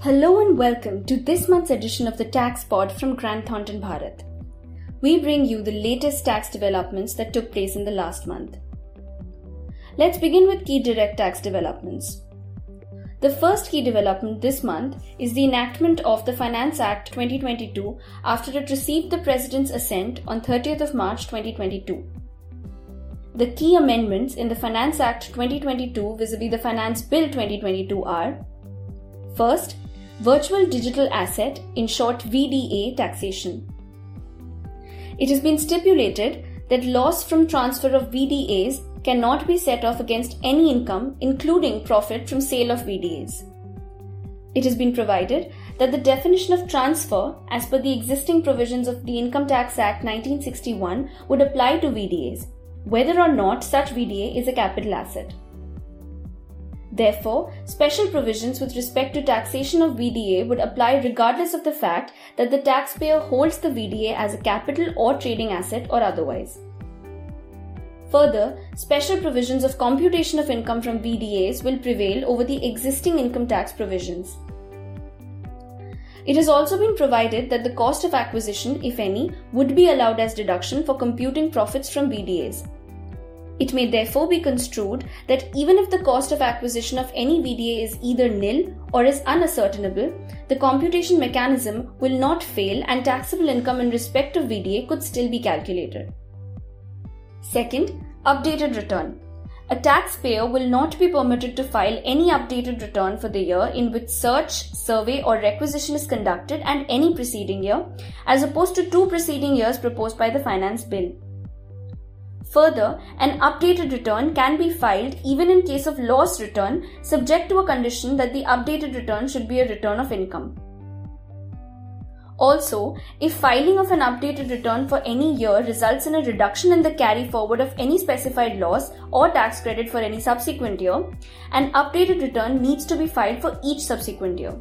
Hello and welcome to this month's edition of the Tax Pod from Grant Thornton Bharat. We bring you the latest tax developments that took place in the last month. Let's begin with key direct tax developments. The first key development this month is the enactment of the Finance Act 2022 after it received the President's assent on 30th of March 2022. The key amendments in the Finance Act 2022 vis-a-vis the Finance Bill 2022 are First, Virtual Digital Asset, in short VDA taxation. It has been stipulated that loss from transfer of VDAs cannot be set off against any income, including profit from sale of VDAs. It has been provided that the definition of transfer, as per the existing provisions of the Income Tax Act 1961, would apply to VDAs, whether or not such VDA is a capital asset. Therefore, special provisions with respect to taxation of VDA would apply regardless of the fact that the taxpayer holds the VDA as a capital or trading asset or otherwise. Further, special provisions of computation of income from VDAs will prevail over the existing income tax provisions. It has also been provided that the cost of acquisition, if any, would be allowed as deduction for computing profits from VDAs. It may therefore be construed that even if the cost of acquisition of any VDA is either nil or is unascertainable, the computation mechanism will not fail and taxable income in respect of VDA could still be calculated. Second, updated return. A taxpayer will not be permitted to file any updated return for the year in which search, survey, or requisition is conducted and any preceding year, as opposed to two preceding years proposed by the Finance Bill. Further, an updated return can be filed even in case of loss return, subject to a condition that the updated return should be a return of income. Also, if filing of an updated return for any year results in a reduction in the carry forward of any specified loss or tax credit for any subsequent year, an updated return needs to be filed for each subsequent year.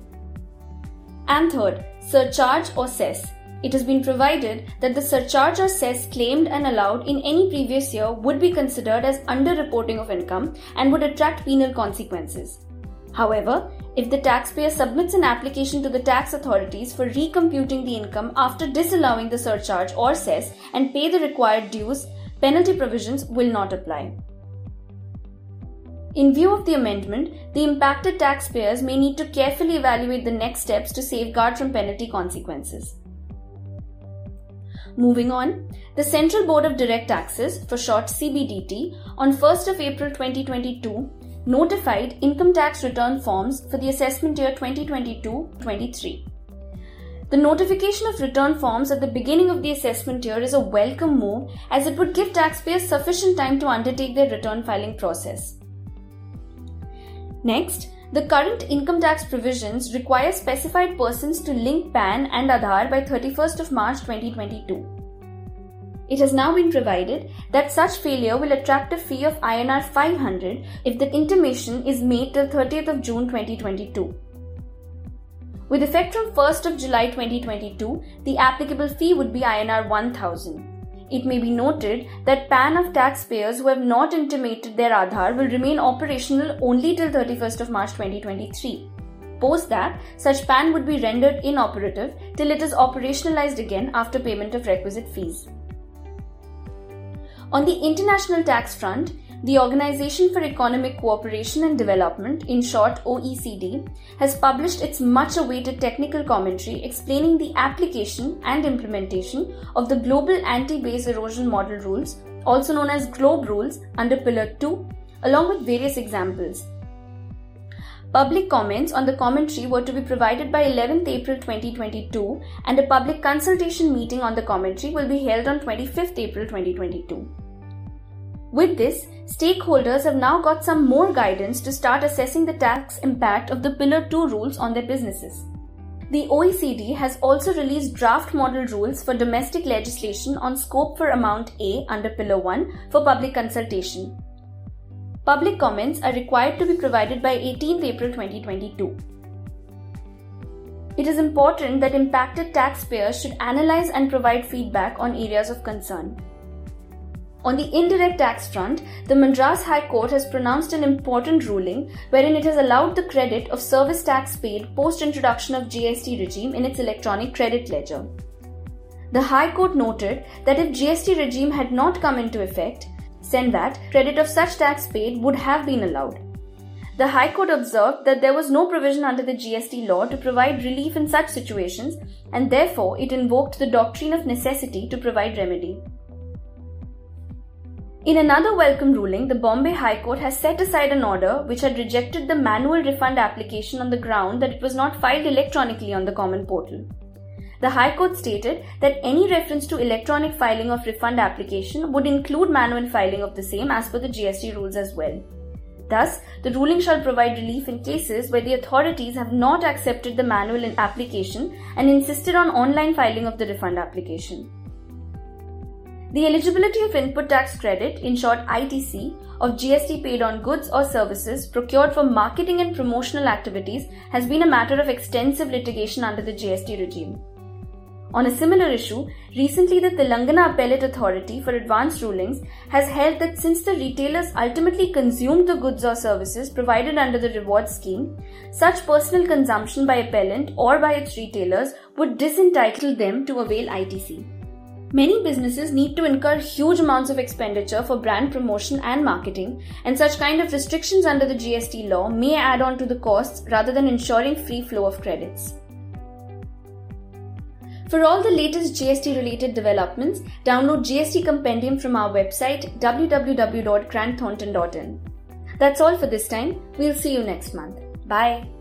And third, surcharge or cess. It has been provided that the surcharge or cess claimed and allowed in any previous year would be considered as underreporting of income and would attract penal consequences. However, if the taxpayer submits an application to the tax authorities for recomputing the income after disallowing the surcharge or cess and pay the required dues, penalty provisions will not apply. In view of the amendment, the impacted taxpayers may need to carefully evaluate the next steps to safeguard from penalty consequences. Moving on, the Central Board of Direct Taxes, for short CBDT, on 1st of April 2022 notified income tax return forms for the assessment year 2022-23. The notification of return forms at the beginning of the assessment year is a welcome move as it would give taxpayers sufficient time to undertake their return filing process. Next, the current income tax provisions require specified persons to link PAN and Aadhaar by 31st of March 2022. It has now been provided that such failure will attract a fee of INR 500 if the intimation is made till 30th of June 2022. With effect from 1st of July 2022, the applicable fee would be INR 1000. It may be noted that PAN of taxpayers who have not intimated their Aadhaar will remain operational only till 31st of March 2023. Post that, such PAN would be rendered inoperative till it is operationalized again after payment of requisite fees. On the international tax front, the Organization for Economic Cooperation and Development, in short OECD, has published its much awaited technical commentary explaining the application and implementation of the Global Anti Base Erosion Model Rules, also known as GLOBE Rules, under Pillar 2, along with various examples. Public comments on the commentary were to be provided by 11th April 2022, and a public consultation meeting on the commentary will be held on 25th April 2022. With this, stakeholders have now got some more guidance to start assessing the tax impact of the Pillar 2 rules on their businesses. The OECD has also released draft model rules for domestic legislation on scope for amount A under Pillar 1 for public consultation. Public comments are required to be provided by 18th April 2022. It is important that impacted taxpayers should analyze and provide feedback on areas of concern. On the indirect tax front, the Madras High Court has pronounced an important ruling wherein it has allowed the credit of service tax paid post introduction of GST regime in its electronic credit ledger. The High Court noted that if GST regime had not come into effect, that credit of such tax paid would have been allowed. The High Court observed that there was no provision under the GST law to provide relief in such situations, and therefore it invoked the doctrine of necessity to provide remedy. In another welcome ruling, the Bombay High Court has set aside an order which had rejected the manual refund application on the ground that it was not filed electronically on the Common Portal. The High Court stated that any reference to electronic filing of refund application would include manual filing of the same as per the GST rules as well. Thus, the ruling shall provide relief in cases where the authorities have not accepted the manual application and insisted on online filing of the refund application. The eligibility of input tax credit, in short ITC, of GST paid on goods or services procured for marketing and promotional activities has been a matter of extensive litigation under the GST regime. On a similar issue, recently the Telangana Appellate Authority for Advanced Rulings has held that since the retailers ultimately consumed the goods or services provided under the reward scheme, such personal consumption by appellant or by its retailers would disentitle them to avail ITC. Many businesses need to incur huge amounts of expenditure for brand promotion and marketing, and such kind of restrictions under the GST law may add on to the costs rather than ensuring free flow of credits. For all the latest GST related developments, download GST Compendium from our website www.grantthornton.in. That's all for this time. We'll see you next month. Bye.